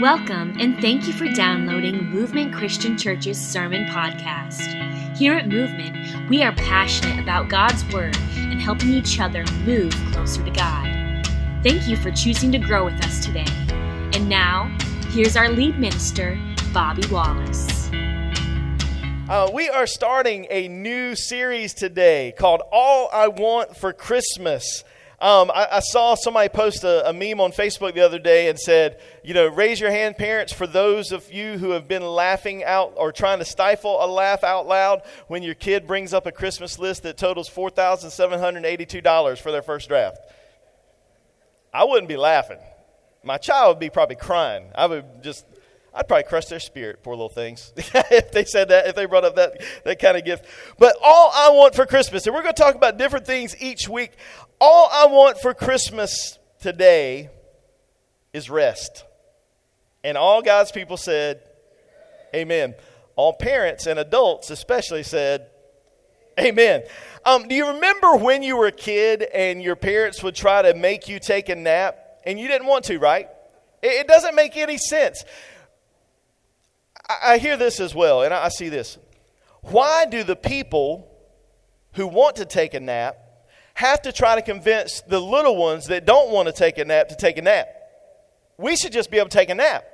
Welcome and thank you for downloading Movement Christian Church's Sermon Podcast. Here at Movement, we are passionate about God's Word and helping each other move closer to God. Thank you for choosing to grow with us today. And now, here's our lead minister, Bobby Wallace. Uh, we are starting a new series today called All I Want for Christmas. Um, I, I, saw somebody post a, a, meme on Facebook the other day and said, you know, raise your hand, parents, for those of you who have been laughing out or trying to stifle a laugh out loud when your kid brings up a Christmas list that totals $4,782 for their first draft. I wouldn't be laughing. My child would be probably crying. I would just I'd probably crush their spirit, poor little things, if they said that, if they brought up that, that kind of gift. But all I want for Christmas, and we're going to talk about different things each week. All I want for Christmas today is rest. And all God's people said, Amen. All parents and adults especially said, Amen. Um, do you remember when you were a kid and your parents would try to make you take a nap and you didn't want to, right? It, it doesn't make any sense. I, I hear this as well, and I, I see this. Why do the people who want to take a nap have to try to convince the little ones that don't want to take a nap to take a nap? We should just be able to take a nap.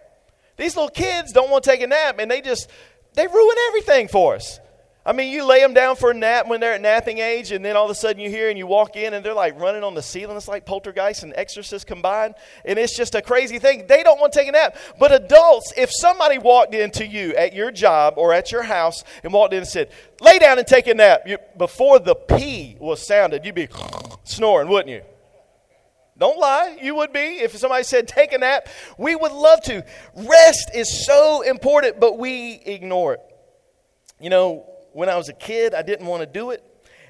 These little kids don't want to take a nap, and they just they ruin everything for us. I mean, you lay them down for a nap when they're at napping age, and then all of a sudden you hear and you walk in and they're like running on the ceiling. It's like poltergeist and exorcist combined. And it's just a crazy thing. They don't want to take a nap. But adults, if somebody walked into you at your job or at your house and walked in and said, lay down and take a nap, you, before the P was sounded, you'd be snoring, wouldn't you? Don't lie, you would be. If somebody said take a nap, we would love to. Rest is so important, but we ignore it. You know, when I was a kid, I didn't want to do it.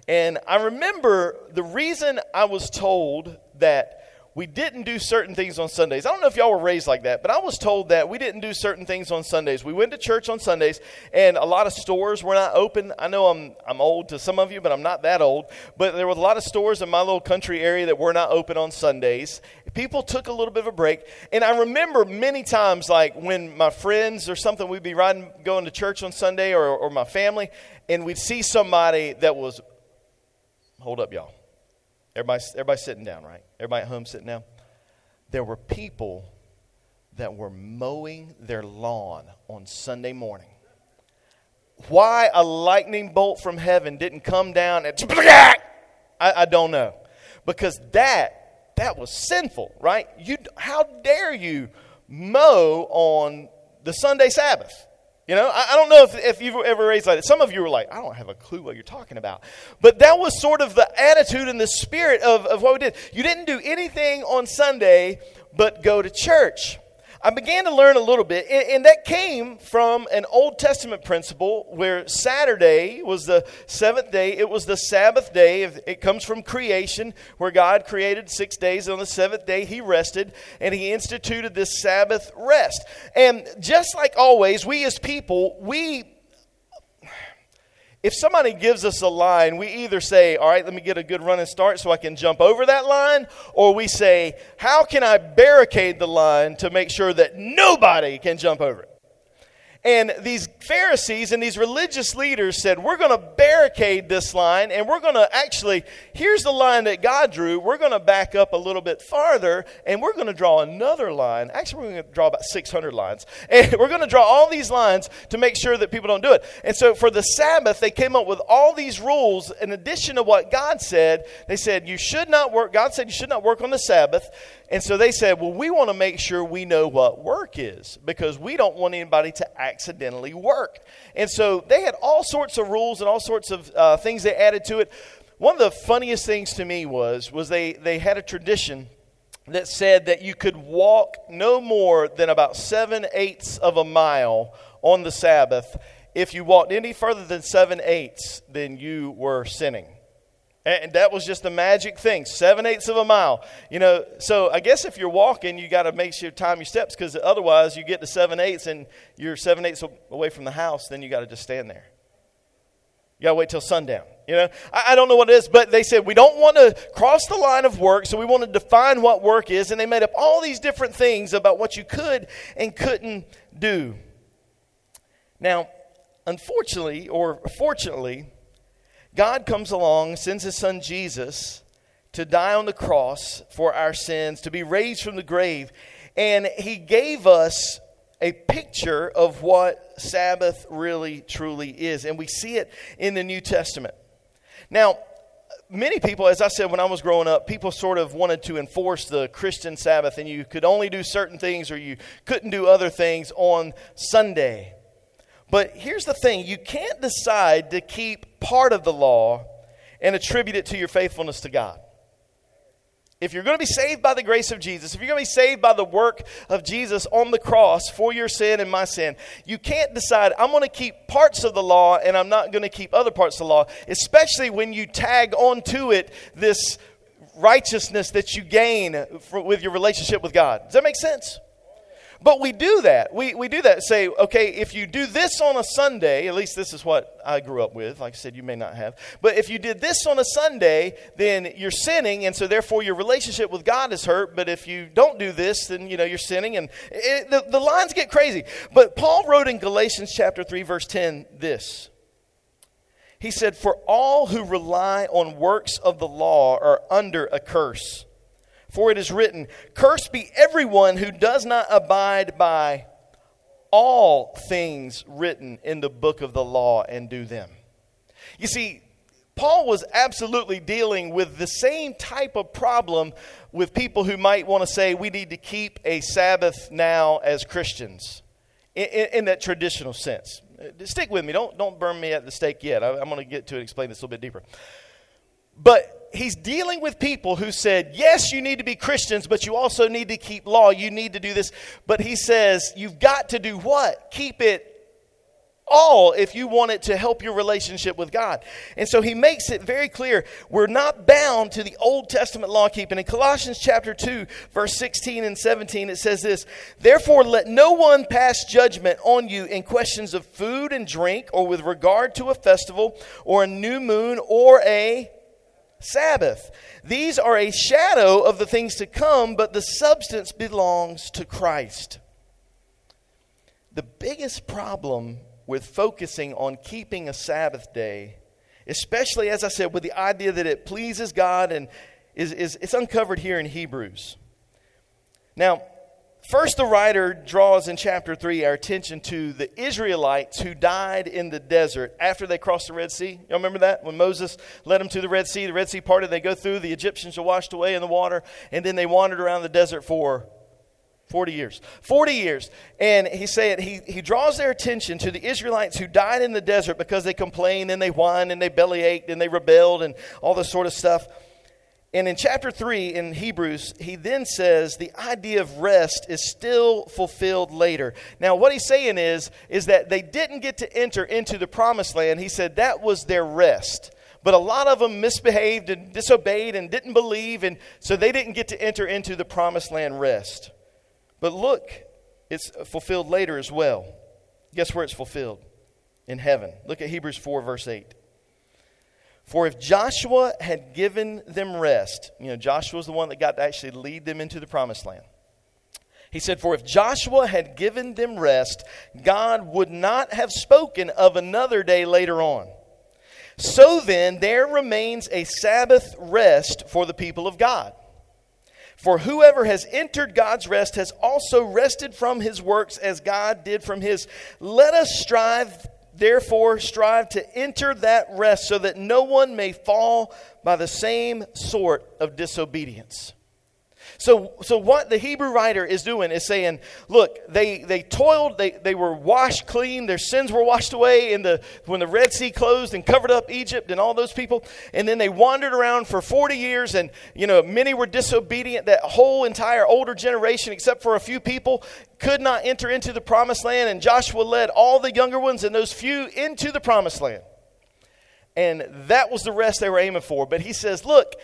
And I remember the reason I was told that we didn't do certain things on Sundays. I don't know if y'all were raised like that, but I was told that we didn't do certain things on Sundays. We went to church on Sundays, and a lot of stores were not open. I know I'm, I'm old to some of you, but I'm not that old. But there were a lot of stores in my little country area that were not open on Sundays. People took a little bit of a break. And I remember many times, like when my friends or something, we'd be riding, going to church on Sunday, or, or my family, and we'd see somebody that was, hold up, y'all. Everybody, everybody sitting down, right? Everybody at home sitting down. There were people that were mowing their lawn on Sunday morning. Why a lightning bolt from heaven didn't come down and I, I don't know. Because that that was sinful, right? You how dare you mow on the Sunday Sabbath? You know, I, I, don't know if, if you've ever raised like that. Some of you were like, I don't have a clue what you're talking about. But that was sort of the attitude and the spirit of, of what we did. You didn't do anything on Sunday but go to church. I began to learn a little bit, and, and, that came from an Old Testament principle where Saturday was the seventh day. It was the Sabbath day. It comes from creation, where God created six days. And on the seventh day, He rested, and He instituted this Sabbath rest. And just like always, we as people, we if somebody gives us a line, we either say, All right, let me get a good running start so I can jump over that line, or we say, How can I barricade the line to make sure that nobody can jump over it? And these Pharisees and these religious leaders said, We're going to barricade this line and we're going to actually, here's the line that God drew. We're going to back up a little bit farther and we're going to draw another line. Actually, we're going to draw about 600 lines. And we're going to draw all these lines to make sure that people don't do it. And so for the Sabbath, they came up with all these rules in addition to what God said. They said, You should not work. God said you should not work on the Sabbath. And so they said, Well, we want to make sure we know what work is because we don't want anybody to accidentally work. And so they had all sorts of rules and all sorts of uh, things they added to it. One of the funniest things to me was, was they, they had a tradition that said that you could walk no more than about seven eighths of a mile on the Sabbath. If you walked any further than seven eighths, then you were sinning. And that was just a magic thing, seven eighths of a mile. You know, so I guess if you're walking, you got to make sure time your steps because otherwise you get to seven eighths and you're seven eighths away from the house, then you got to just stand there. You gotta wait till sundown. You know, I, I, don't know what it is, but they said we don't want to cross the line of work, so we want to define what work is, and they made up all these different things about what you could and couldn't do. Now, unfortunately, or fortunately, God comes along, sends his son Jesus to die on the cross for our sins, to be raised from the grave, and he gave us a picture of what Sabbath really truly is. And we see it in the New Testament. Now, many people, as I said when I was growing up, people sort of wanted to enforce the Christian Sabbath, and you could only do certain things or you couldn't do other things on Sunday. But here's the thing you can't decide to keep part of the law and attribute it to your faithfulness to God. If you're going to be saved by the grace of Jesus, if you're going to be saved by the work of Jesus on the cross for your sin and my sin, you can't decide, I'm going to keep parts of the law and I'm not going to keep other parts of the law, especially when you tag onto it this righteousness that you gain for, with your relationship with God. Does that make sense? But we do that. We, we do that. Say, okay, if you do this on a Sunday, at least this is what I grew up with. Like I said, you may not have. But if you did this on a Sunday, then you're sinning, and so therefore your relationship with God is hurt. But if you don't do this, then, you know, you're sinning. And it, the, the lines get crazy. But Paul wrote in Galatians chapter 3, verse 10, this. He said, For all who rely on works of the law are under a curse. For it is written, Cursed be everyone who does not abide by all things written in the book of the law and do them. You see, Paul was absolutely dealing with the same type of problem with people who might want to say we need to keep a Sabbath now as Christians in, in, in that traditional sense. Uh, stick with me. Don't, don't burn me at the stake yet. I, I'm going to get to it, and explain this a little bit deeper. But he's dealing with people who said, Yes, you need to be Christians, but you also need to keep law. You need to do this. But he says, You've got to do what? Keep it all if you want it to help your relationship with God. And so he makes it very clear we're not bound to the Old Testament law keeping. In Colossians chapter 2, verse 16 and 17, it says this Therefore, let no one pass judgment on you in questions of food and drink, or with regard to a festival, or a new moon, or a Sabbath. These are a shadow of the things to come, but the substance belongs to Christ. The biggest problem with focusing on keeping a Sabbath day, especially as I said, with the idea that it pleases God and is, is it's uncovered here in Hebrews. Now, First, the writer draws in chapter 3 our attention to the Israelites who died in the desert after they crossed the Red Sea. Y'all remember that? When Moses led them to the Red Sea, the Red Sea parted, they go through, the Egyptians are washed away in the water, and then they wandered around the desert for 40 years. 40 years. And he said he, he draws their attention to the Israelites who died in the desert because they complained and they whined and they belly ached and they rebelled and all this sort of stuff. And in chapter 3 in Hebrews, he then says the idea of rest is still fulfilled later. Now, what he's saying is, is that they didn't get to enter into the promised land. He said that was their rest. But a lot of them misbehaved and disobeyed and didn't believe, and so they didn't get to enter into the promised land rest. But look, it's fulfilled later as well. Guess where it's fulfilled? In heaven. Look at Hebrews 4, verse 8. For if Joshua had given them rest, you know, Joshua was the one that got to actually lead them into the promised land. He said, For if Joshua had given them rest, God would not have spoken of another day later on. So then, there remains a Sabbath rest for the people of God. For whoever has entered God's rest has also rested from his works as God did from his. Let us strive Therefore, strive to enter that rest so that no one may fall by the same sort of disobedience. So, so what the Hebrew writer is doing is saying, look, they, they toiled, they, they were washed clean, their sins were washed away in the, when the Red Sea closed and covered up Egypt and all those people. And then they wandered around for 40 years and, you know, many were disobedient. That whole entire older generation, except for a few people, could not enter into the promised land. And Joshua led all the younger ones and those few into the promised land. And that was the rest they were aiming for. But he says, look,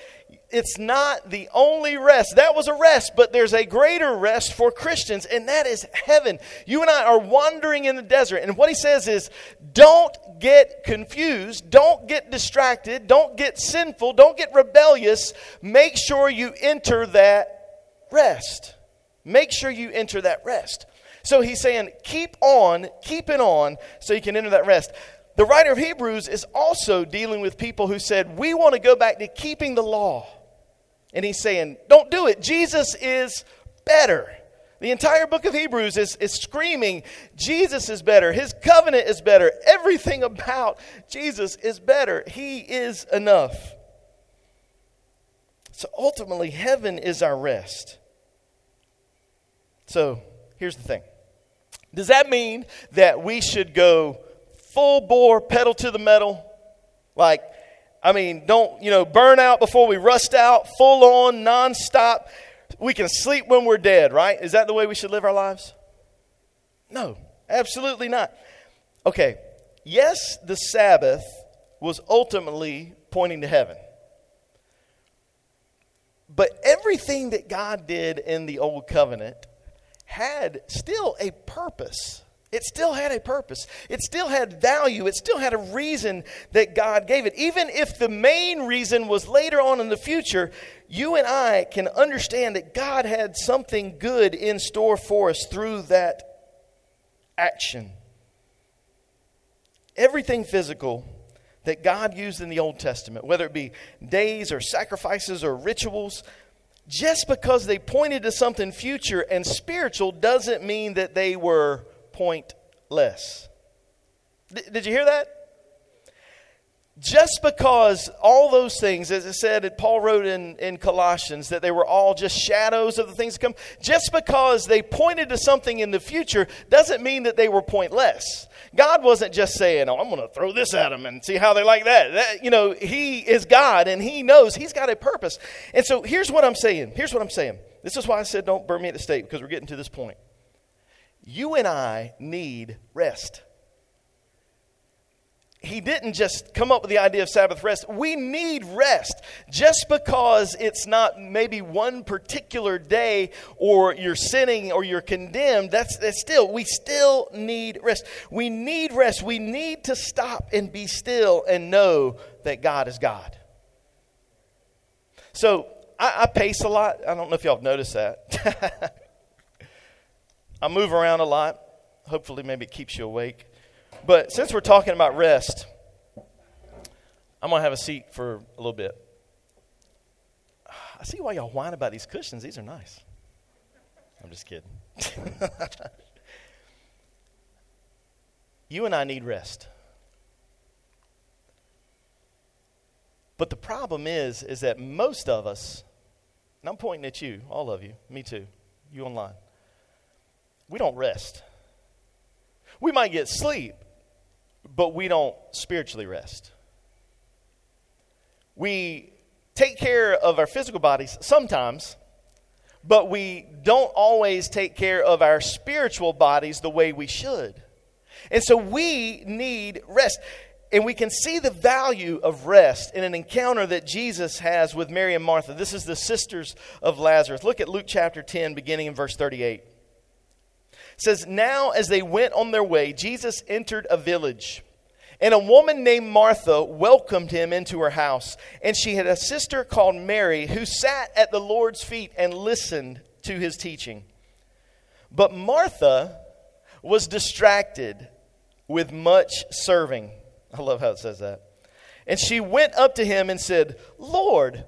it's not the only rest. That was a rest, but there's a greater rest for Christians, and that is heaven. You and I are wandering in the desert, and what he says is don't get confused, don't get distracted, don't get sinful, don't get rebellious. Make sure you enter that rest. Make sure you enter that rest. So he's saying, keep on, keep it on, so you can enter that rest. The writer of Hebrews is also dealing with people who said, We want to go back to keeping the law. And he's saying, Don't do it. Jesus is better. The entire book of Hebrews is, is screaming, Jesus is better. His covenant is better. Everything about Jesus is better. He is enough. So ultimately, heaven is our rest. So here's the thing Does that mean that we should go full bore, pedal to the metal? Like, I mean, don't, you know, burn out before we rust out, full on, nonstop. We can sleep when we're dead, right? Is that the way we should live our lives? No, absolutely not. Okay, yes, the Sabbath was ultimately pointing to heaven. But everything that God did in the Old Covenant had still a purpose. It still had a purpose. It still had value. It still had a reason that God gave it. Even if the main reason was later on in the future, you and I can understand that God had something good in store for us through that action. Everything physical that God used in the Old Testament, whether it be days or sacrifices or rituals, just because they pointed to something future and spiritual doesn't mean that they were pointless. D- did you hear that? Just because all those things, as I said, Paul wrote in, in Colossians, that they were all just shadows of the things to come, just because they pointed to something in the future doesn't mean that they were pointless. God wasn't just saying, Oh, I'm going to throw this at them and see how they like that. that. You know, He is God and He knows He's got a purpose. And so here's what I'm saying. Here's what I'm saying. This is why I said, Don't burn me at the stake because we're getting to this point. You and I need rest. He didn't just come up with the idea of Sabbath rest. We need rest. Just because it's not maybe one particular day or you're sinning or you're condemned, that's, that's still, we still need rest. We need rest. We need to stop and be still and know that God is God. So I, I pace a lot. I don't know if y'all have noticed that. I move around a lot. Hopefully, maybe it keeps you awake. But since we're talking about rest, I'm going to have a seat for a little bit. I see why y'all whine about these cushions. These are nice. I'm just kidding. you and I need rest. But the problem is, is that most of us, and I'm pointing at you, all of you, me too, you online we don't rest. We might get sleep, but we don't spiritually rest. We take care of our physical bodies sometimes, but we don't always take care of our spiritual bodies the way we should. And so we need rest. And we can see the value of rest in an encounter that Jesus has with Mary and Martha. This is the sisters of Lazarus. Look at Luke chapter 10, beginning in verse 38 says, Now as they went on their way, Jesus entered a village. And a woman named Martha welcomed him into her house. And she had a sister called Mary who sat at the Lord's feet and listened to his teaching. But Martha was distracted with much serving. I love how it says that. And she went up to him and said, Lord,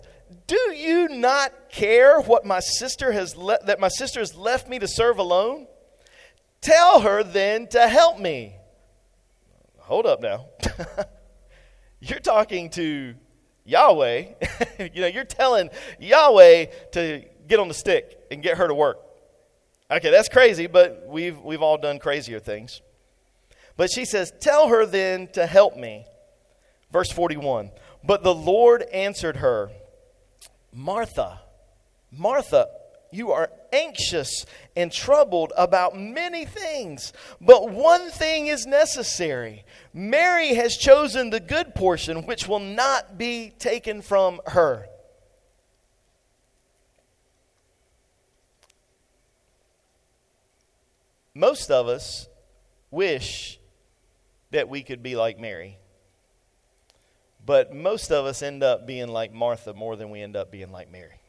do you not care what my sister has le- that my sister has left me to serve alone? Tell her then to help me. Hold up now. you're talking to Yahweh. you know, you're telling Yahweh to get on the stick and get her to work. Okay, that's crazy, but we've, we've all done crazier things. But she says, Tell her then to help me. Verse 41 But the Lord answered her, Martha, Martha, you are anxious and troubled about many things, but one thing is necessary. Mary has chosen the good portion, which will not be taken from her. Most of us wish that we could be like Mary. But most of us end up being like Martha more than we end up being like Mary.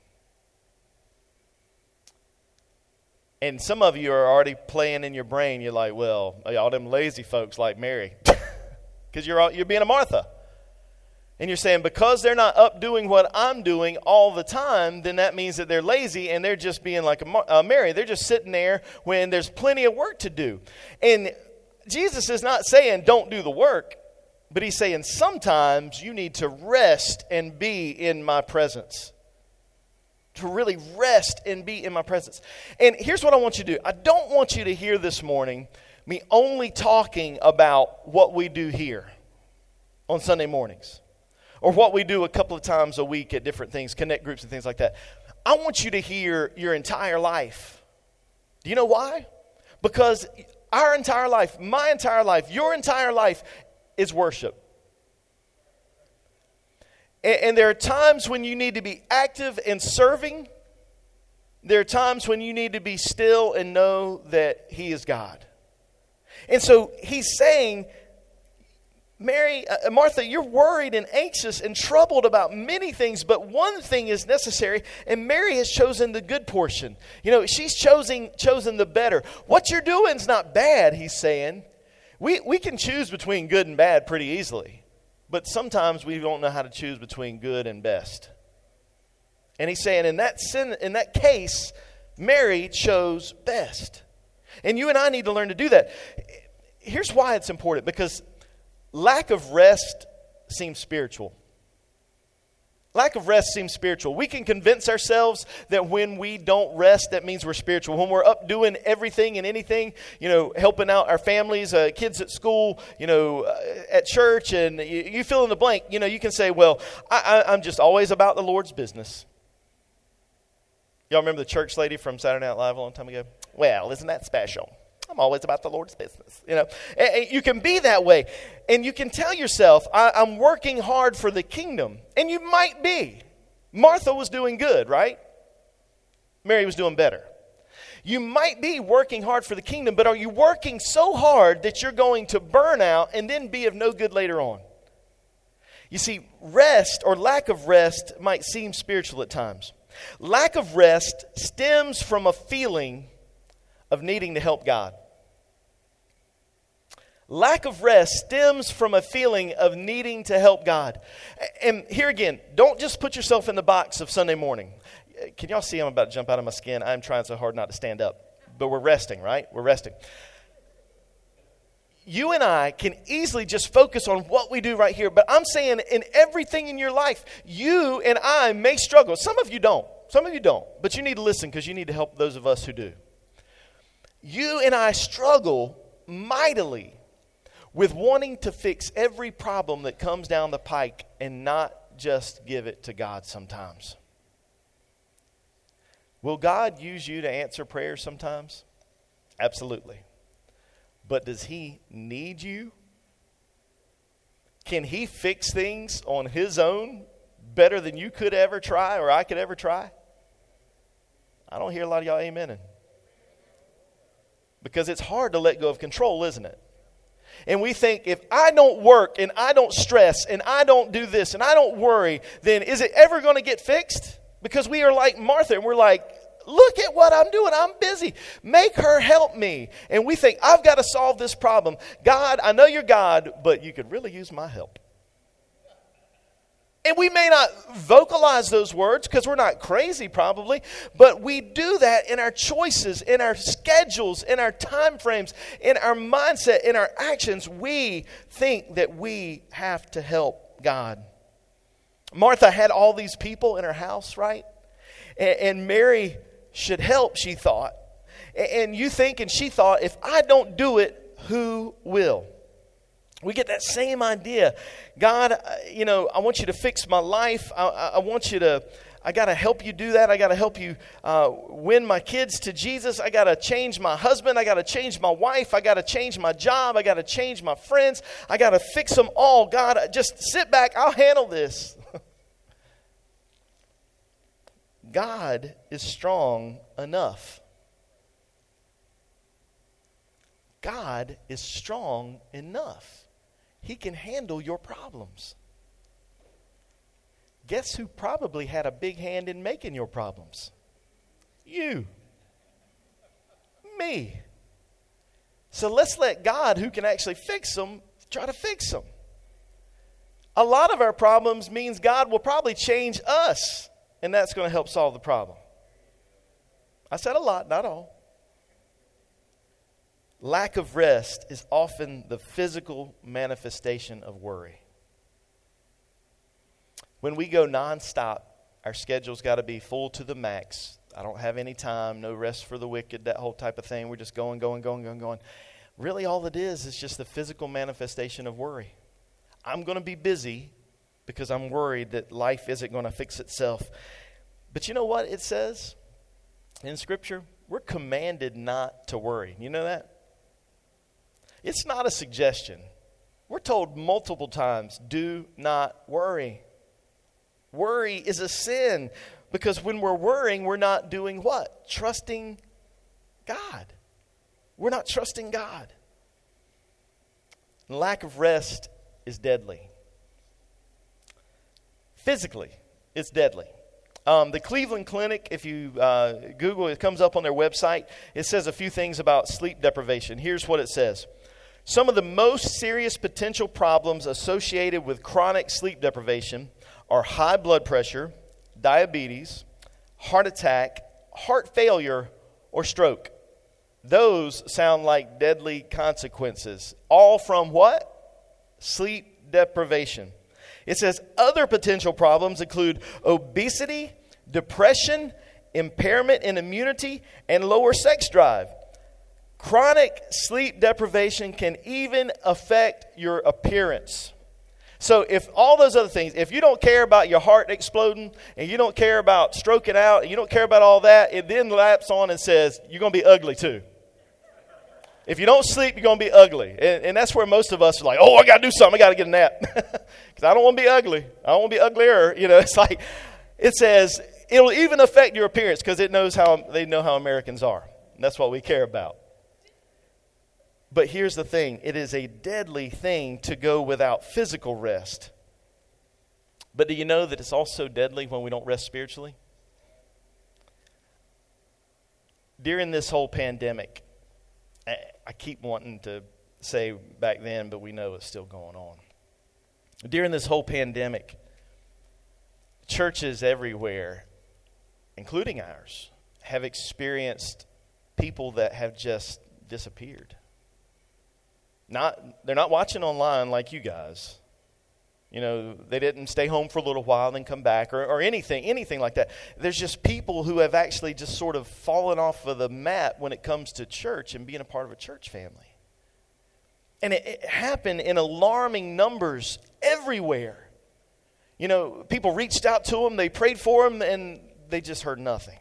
And some of you are already playing in your brain. You're like, well, all them lazy folks like Mary. Because you're, you're being a Martha. And you're saying, because they're not up doing what I'm doing all the time, then that means that they're lazy and they're just being like a, a uh, Mary. They're just sitting there when there's plenty of work to do. And Jesus is not saying don't do the work, but he's saying sometimes you need to rest and be in my presence. To really rest and be in my presence. And here's what I want you to do I don't want you to hear this morning me only talking about what we do here on Sunday mornings or what we do a couple of times a week at different things, connect groups and things like that. I want you to hear your entire life. Do you know why? Because our entire life, my entire life, your entire life is worship. And, and there are times when you need to be active and serving. There are times when you need to be still and know that He is God. And so He's saying, Mary, uh, Martha, you're worried and anxious and troubled about many things, but one thing is necessary, and Mary has chosen the good portion. You know, she's chosen chosen the better. What you're doing is not bad, he's saying. We we can choose between good and bad pretty easily, but sometimes we don't know how to choose between good and best. And he's saying in that sin, in that case, Mary chose best. And you and I need to learn to do that. Here's why it's important because lack of rest seems spiritual. Lack of rest seems spiritual. We can convince ourselves that when we don't rest, that means we're spiritual. When we're up doing everything and anything, you know, helping out our families, uh, kids at school, you know, uh, at church, and you, you, fill in the blank, you know, you can say, well, I, I, I'm just always about the Lord's business. Y'all remember the church lady from Saturday Night Live a long time ago? Well, isn't that special? I'm always about the Lord's business. You know, and you can be that way, and you can tell yourself, "I'm working hard for the kingdom," and you might be. Martha was doing good, right? Mary was doing better. You might be working hard for the kingdom, but are you working so hard that you're going to burn out and then be of no good later on? You see, rest or lack of rest might seem spiritual at times. Lack of rest stems from a feeling of needing to help God. Lack of rest stems from a feeling of needing to help God. And here again, don't just put yourself in the box of Sunday morning. Can y'all see I'm about to jump out of my skin? I'm trying so hard not to stand up. But we're resting, right? We're resting. You and I can easily just focus on what we do right here, but I'm saying in everything in your life, you and I may struggle. Some of you don't. Some of you don't. But you need to listen because you need to help those of us who do you and I struggle mightily with wanting to fix every problem that comes down the pike and not just give it to God sometimes. Will God use you to answer prayers sometimes? Absolutely. But does He need you? Can He fix things on His own better than you could ever try or I could ever try? I don't hear a lot of y'all amening because it's hard to let go of control, isn't it? And we think if I don't work and I don't stress and I don't do this and I don't worry, then is it ever going to get fixed? Because we are like Martha and we're like, look at what I'm doing. I'm busy. Make her help me. And we think, I've got to solve this problem. God, I know you're God, but you could really use my help. And we may not vocalize those words because we're not crazy, probably, but we do that in our choices, in our schedules, in our time frames, in our mindset, in our actions. We think that we have to help God. Martha had all these people in her house, right? And, Mary should help, she thought. And you think, and she thought, if I don't do it, who will? We get that same idea. God, uh, you know, I want you to fix my life. I, I want you to, I got to help you do that. I got to help you uh, win my kids to Jesus. I got to change my husband. I got to change my wife. I got to change my job. I got to change my friends. I got to fix them all. God, just sit back. I'll handle this. God is strong enough. God is strong enough. He can handle your problems. Guess who probably had a big hand in making your problems? You. Me. So let's let God, who can actually fix them, try to fix them. A lot of our problems means God will probably change us, and that's going to help solve the problem. I said a lot, not all. Lack of rest is often the physical manifestation of worry. When we go nonstop, our schedule's got to be full to the max. I don't have any time, no rest for the wicked, that whole type of thing. We're just going, going, going, going, going. Really, all it is is just the physical manifestation of worry. I'm going to be busy because I'm worried that life isn't going to fix itself. But you know what it says in Scripture? We're commanded not to worry. You know that? It's not a suggestion. We're told multiple times do not worry. Worry is a sin because when we're worrying, we're not doing what? Trusting God. We're not trusting God. lack of rest is deadly. Physically, it's deadly. Um, the Cleveland Clinic, if you uh, Google it, comes up on their website. It says a few things about sleep deprivation. Here's what it says Some of the most serious potential problems associated with chronic sleep deprivation are high blood pressure, diabetes, heart attack, heart failure, or stroke. Those sound like deadly consequences. All from what? Sleep deprivation. It says other potential problems include obesity, depression, impairment in immunity, and lower sex drive. Chronic sleep deprivation can even affect your appearance. So, if all those other things, if you don't care about your heart exploding and you don't care about stroking out and you don't care about all that, it then laps on and says, you're going to be ugly too. If you don't sleep, you're going to be ugly. And, and that's where most of us are like, oh, I got to do something. I got to get a nap. Because I don't want to be ugly. I don't want to be uglier. You know, it's like, it says, it'll even affect your appearance because it knows how, they know how Americans are. And that's what we care about. But here's the thing it is a deadly thing to go without physical rest. But do you know that it's also deadly when we don't rest spiritually? During this whole pandemic, I keep wanting to say back then, but we know it's still going on. During this whole pandemic, churches everywhere, including ours, have experienced people that have just disappeared. Not, they're not watching online like you guys. You know, they didn't stay home for a little while and then come back or, or anything, anything like that. There's just people who have actually just sort of fallen off of the map when it comes to church and being a part of a church family. And it, it happened in alarming numbers everywhere. You know, people reached out to them, they prayed for them, and they just heard nothing.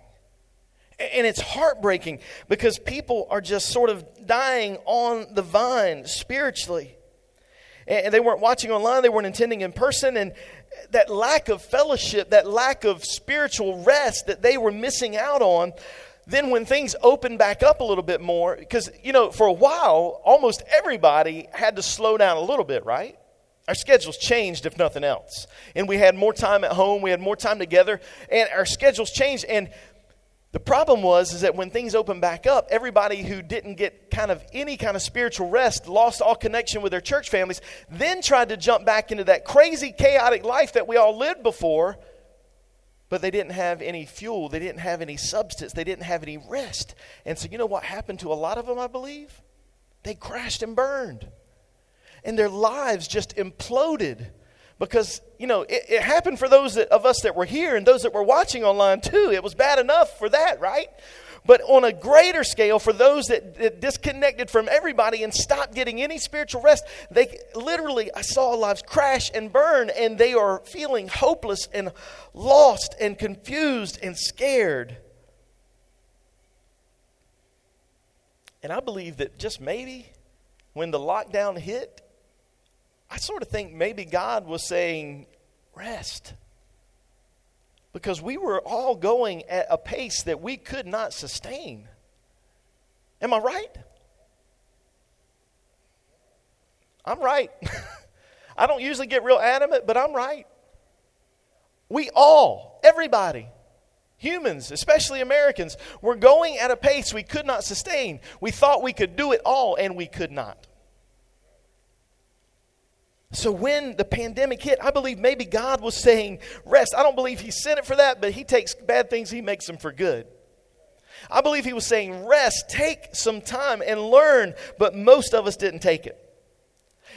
And it's heartbreaking because people are just sort of dying on the vine spiritually. And they weren't watching online, they weren't attending in person. And that lack of fellowship, that lack of spiritual rest that they were missing out on, then when things opened back up a little bit more, because, you know, for a while, almost everybody had to slow down a little bit, right? Our schedules changed, if nothing else. And we had more time at home, we had more time together, and our schedules changed. And the problem was is that when things opened back up, everybody who didn't get kind of any kind of spiritual rest, lost all connection with their church families, then tried to jump back into that crazy chaotic life that we all lived before, but they didn't have any fuel, they didn't have any substance, they didn't have any rest. And so you know what happened to a lot of them, I believe? They crashed and burned. And their lives just imploded because you know it, it happened for those that, of us that were here and those that were watching online too. It was bad enough for that right? But on a greater scale for those that, that disconnected from everybody and stopped getting any spiritual rest they literally i saw lives crash and burn and they are feeling hopeless and lost and confused and scared. And i believe that just maybe when the lockdown hit I sort of think maybe God was saying, rest. Because we were all going at a pace that we could not sustain. Am I right? I'm right. I don't usually get real adamant, but I'm right. We all, everybody, humans, especially Americans, were going at a pace we could not sustain. We thought we could do it all, and we could not. So when the pandemic hit, I believe maybe God was saying, rest. I don't believe He sent it for that, but He takes bad things, He makes them for good. I believe He was saying, rest, take some time and learn, but most of us didn't take it.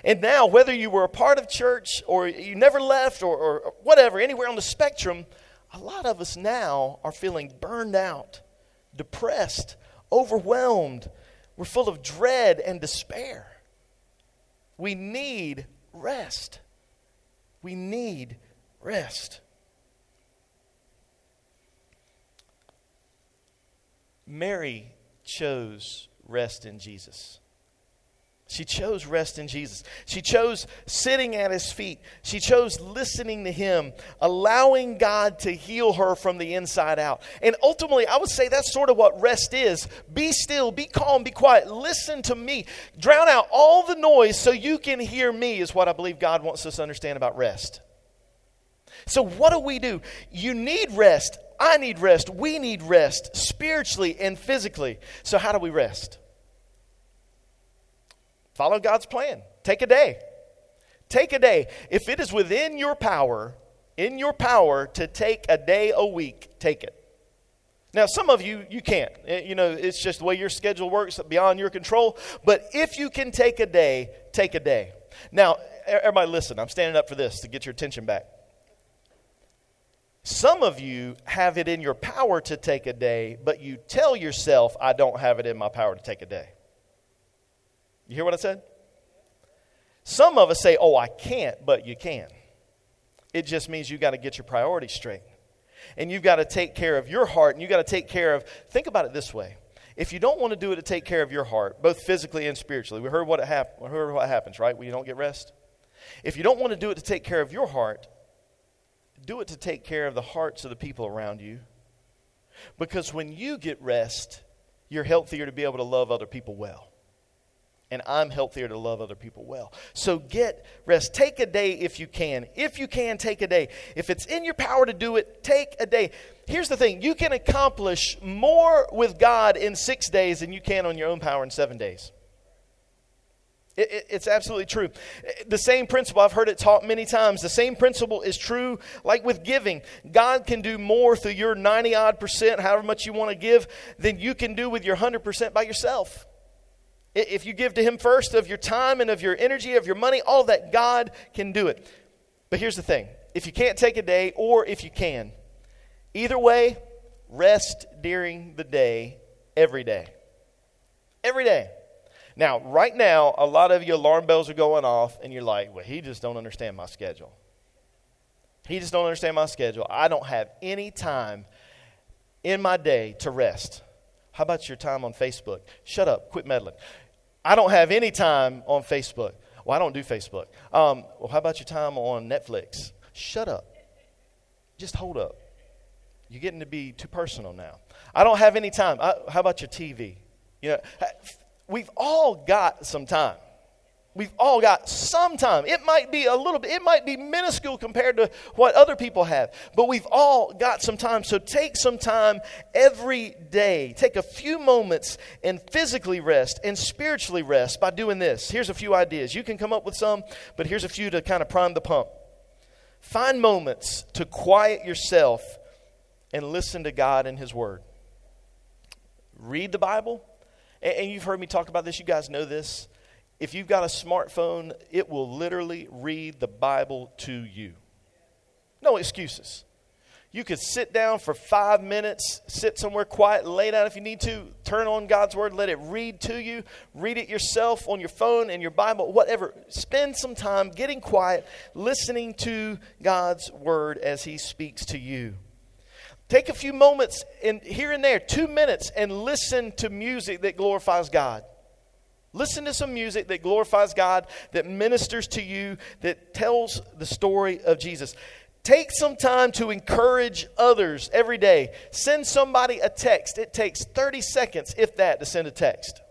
And now, whether you were a part of church or you never left or, or whatever, anywhere on the spectrum, a lot of us now are feeling burned out, depressed, overwhelmed. We're full of dread and despair. We need rest. We need rest. Mary chose rest in Jesus. She chose rest in Jesus. She chose sitting at his feet. She chose listening to him, allowing God to heal her from the inside out. And ultimately, I would say that's sort of what rest is. Be still, be calm, be quiet. Listen to me. Drown out all the noise so you can hear me, is what I believe God wants us to understand about rest. So, what do we do? You need rest. I need rest. We need rest spiritually and physically. So, how do we rest? Follow God's plan. Take a day. Take a day. If it is within your power, in your power to take a day a week, take it. Now, some of you, you can't. Eh, you know, it's just the way your schedule works beyond your control. But if you can take a day, take a day. Now, everybody listen, I'm standing up for this to get your attention back. Some of you have it in your power to take a day, but you tell yourself, I don't have it in my power to take a day. You hear what I said? Some of us say, Oh, I can't, but you can. It just means you got to get your priorities straight. And you've got to take care of your heart, and you've got to take care of, think about it this way. If you don't want to do it to take care of your heart, both physically and spiritually, we heard what, it hap- we heard what happens, right, when you don't get rest? If you don't want to do it to take care of your heart, do it to take care of the hearts of the people around you. Because when you get rest, you're healthier to be able to love other people well and I'm healthier to love other people well. So get rest. Take a day if you can. If you can, take a day. If it's in your power to do it, take a day. Here's the thing you can accomplish more with God in six days than you can on your own power in seven days. It, it, it's absolutely true. The same principle, I've heard it taught many times, the same principle is true like with giving. God can do more through your 90 odd percent, however much you want to give, than you can do with your 100% by yourself. If you give to Him first of your time and of your energy, of your money, all that, God can do it. But here's the thing if you can't take a day, or if you can, either way, rest during the day every day. Every day. Now, right now, a lot of you alarm bells are going off, and you're like, well, he just don't understand my schedule. He just don't understand my schedule. I don't have any time in my day to rest. How about your time on Facebook? Shut up, quit meddling. I don't have any time on Facebook. Well, I don't do Facebook. Um, well, how about your time on Netflix? Shut up. Just hold up. You're getting to be too personal now. I don't have any time. I, how about your TV? You know, we've all got some time. We've all got some time. It might be a little bit, it might be minuscule compared to what other people have, but we've all got some time. So take some time every day. Take a few moments and physically rest and spiritually rest by doing this. Here's a few ideas. You can come up with some, but here's a few to kind of prime the pump. Find moments to quiet yourself and listen to God and His Word. Read the Bible. And you've heard me talk about this, you guys know this if you've got a smartphone, it will literally read the Bible to you. No excuses. You could sit down for five minutes, sit somewhere quiet, lay down if you need to, turn on God's Word, let it read to you, read it yourself on your phone and your Bible, whatever. Spend some time getting quiet, listening to God's Word as He speaks to you. Take a few moments and here and there, two minutes, and listen to music that glorifies God. Listen to some music that glorifies God, that ministers to you, that tells the story of Jesus. Take some time to encourage others every day. Send somebody a text. It takes 30 seconds, if that, to send a text.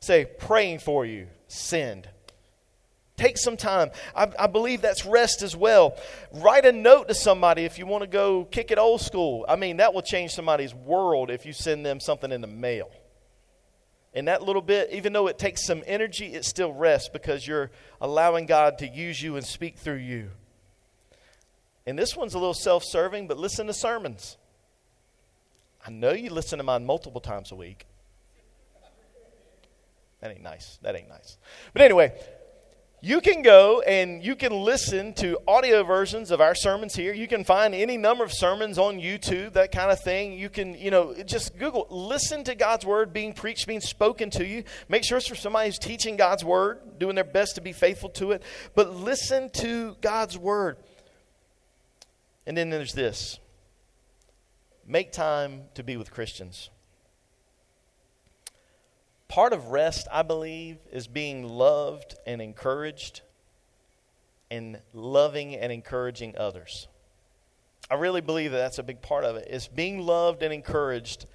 Say, praying for you. Send. Take some time. I, I, believe that's rest as well. Write a note to somebody if you want to go kick it old school. I mean, that will change somebody's world if you send them something in the mail. And that little bit, even though it takes some energy, it still rests because you're allowing God to use you and speak through you. And this one's a little self serving, but listen to sermons. I know you listen to mine multiple times a week. That ain't nice. That ain't nice. But anyway, you can go and you can listen to audio versions of our sermons here. You can find any number of sermons on YouTube, that kind of thing. You can, you know, just Google, listen to God's word being preached, being spoken to you. Make sure it's from somebody who's teaching God's word, doing their best to be faithful to it. But listen to God's word. And then there's this make time to be with Christians. Part of rest, I believe, is being loved and encouraged and loving and encouraging others. I really believe that that's a big part of it. It's being loved and encouraged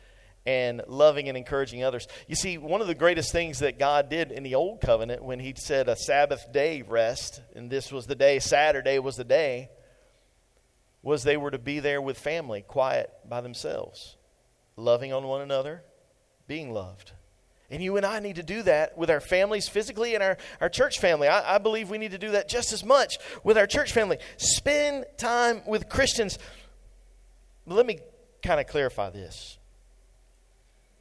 and loving and encouraging others. You see, one of the greatest things that God did in the old covenant when he said a Sabbath day rest, and this was the day, Saturday was the day, was they were to be there with family, quiet by themselves, loving on one another, being loved. And you and I need to do that with our families physically and our, our church family. I, I believe we need to do that just as much with our church family. Spend time with Christians. Let me kind of clarify this.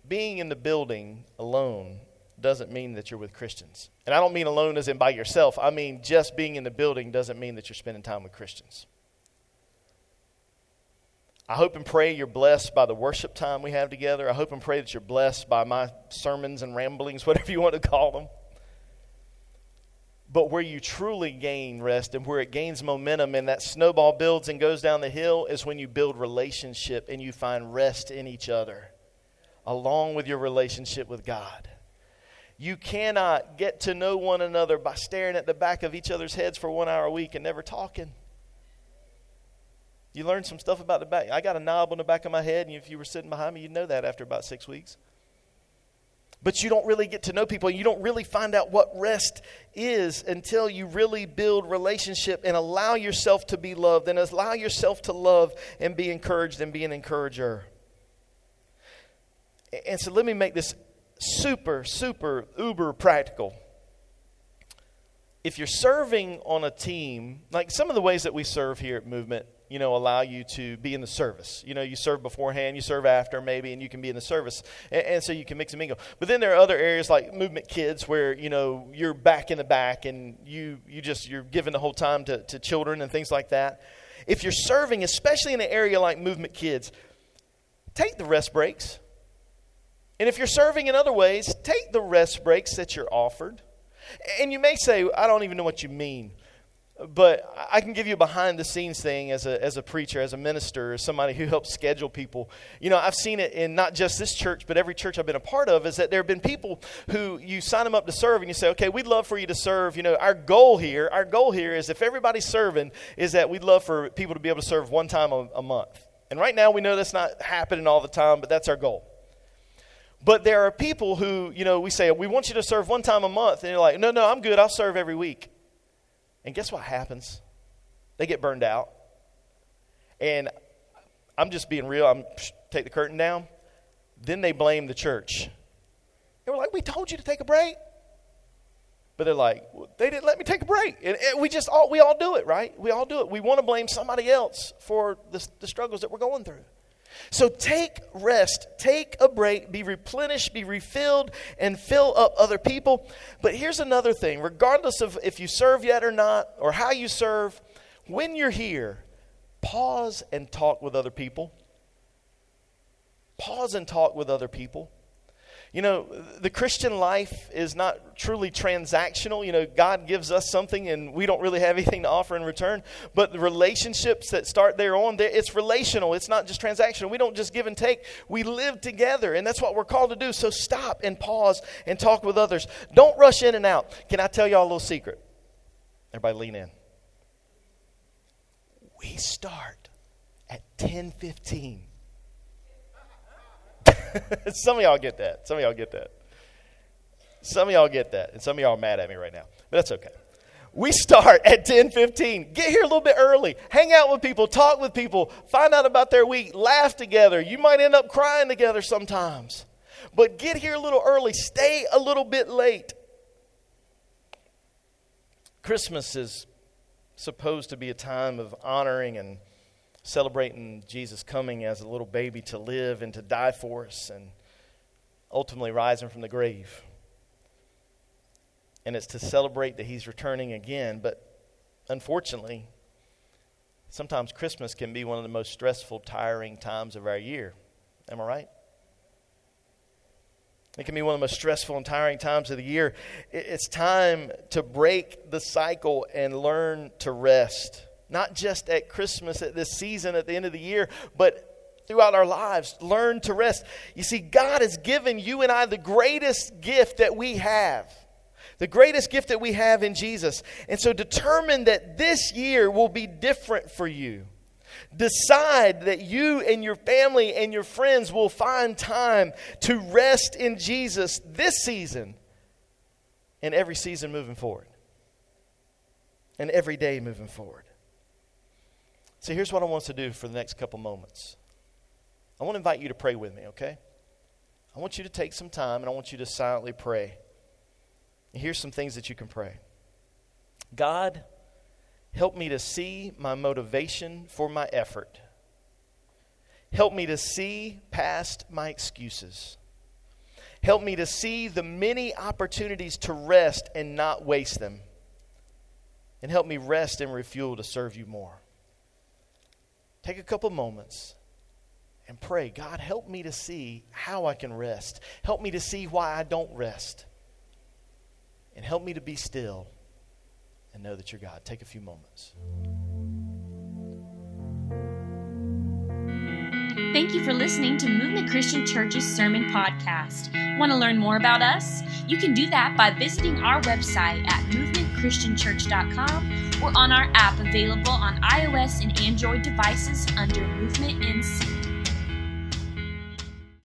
Being in the building alone doesn't mean that you're with Christians. And I don't mean alone as in by yourself. I mean just being in the building doesn't mean that you're spending time with Christians. I hope and pray you're blessed by the worship time we have together. I hope and pray that you're blessed by my sermons and ramblings, whatever you want to call them. But where you truly gain rest and where it gains momentum and that snowball builds and goes down the hill is when you build relationship and you find rest in each other, along with your relationship with God. You cannot get to know one another by staring at the back of each other's heads for one hour a week and never talking. You learn some stuff about the back. I got a knob on the back of my head, and if you were sitting behind me, you'd know that after about six weeks. But you don't really get to know people, and you don't really find out what rest is until you really build relationship and allow yourself to be loved, and allow yourself to love and be encouraged and be an encourager. And so let me make this super, super, uber practical if you're serving on a team, like some of the ways that we serve here at Movement, you know, allow you to be in the service. You know, you serve beforehand, you serve after, maybe, and you can be in the service. And, and, so you can mix and mingle. But then there are other areas like movement kids where, you know, you're back in the back and you, you just, you're giving the whole time to, to children and things like that. If you're serving, especially in an area like movement kids, take the rest breaks. And if you're serving in other ways, take the rest breaks that you're offered. And you may say, I don't even know what you mean but I can give you a behind the scenes thing as a, as a preacher, as a minister, as somebody who helps schedule people. You know, I've seen it in not just this church, but every church I've been a part of, is that there have been people who you sign them up to serve and you say, okay, we'd love for you to serve. You know, our goal here, our goal here is if everybody's serving, is that we'd love for people to be able to serve one time a, a month. And right now we know that's not happening all the time, but that's our goal. But there are people who, you know, we say, we want you to serve one time a month. And you're like, no, no, I'm good. I'll serve every week. And guess what happens? They get burned out. And I'm just being real. I'm take the curtain down. Then they blame the church. They were like, "We told you to take a break," but they're like, well, "They didn't let me take a break." And, and, we just all we all do it, right? We all do it. We want to blame somebody else for the, the struggles that we're going through. So take rest, take a break, be replenished, be refilled, and fill up other people. But here's another thing regardless of if you serve yet or not, or how you serve, when you're here, pause and talk with other people. Pause and talk with other people. You know, the Christian life is not truly transactional. You know, God gives us something and we don't really have anything to offer in return. But the relationships that start there on, it's relational. It's not just transactional. We don't just give and take. We live together, and that's what we're called to do. So stop and pause and talk with others. Don't rush in and out. Can I tell y'all a little secret? Everybody lean in. We start at 1015. some of y'all get that. Some of y'all get that. Some of y'all get that. And some of y'all are mad at me right now. But that's okay. we start at 10:15. Get here a little bit early. Hang out with people, talk with people, find out about their week, laugh together. You might end up crying together sometimes. But get here a little early, stay a little bit late. Christmas is supposed to be a time of honoring and celebrating Jesus coming as a little baby to live and to die for us and ultimately rising from the grave. And it's to celebrate that he's returning again. But unfortunately, sometimes Christmas can be one of the most stressful, tiring times of our year. Am I right? It can be one of the most stressful and tiring times of the year. It's time to break the cycle and learn to rest. Not just at Christmas, at this season, at the end of the year, but throughout our lives. Learn to rest. You see, God has given you and I the greatest gift that we have. The greatest gift that we have in Jesus. And so determine that this year will be different for you. Decide that you and your family and your friends will find time to rest in Jesus this season and every season moving forward. And every day moving forward. So here's what I want to do for the next couple moments. I want to invite you to pray with me, okay? I want you to take some time and I want you to silently pray. And here's some things that you can pray God, Help me to see my motivation for my effort. Help me to see past my excuses. Help me to see the many opportunities to rest and not waste them. And help me rest and refuel to serve you more. Take a couple moments and pray God, help me to see how I can rest. Help me to see why I don't rest. And help me to be still and know that you're God. Take a few moments. Thank you for listening to Movement Christian Church's Sermon Podcast. Want to learn more about us? You can do that by visiting our website at movementchristianchurch.com or on our app available on iOS and Android devices under Movement NC.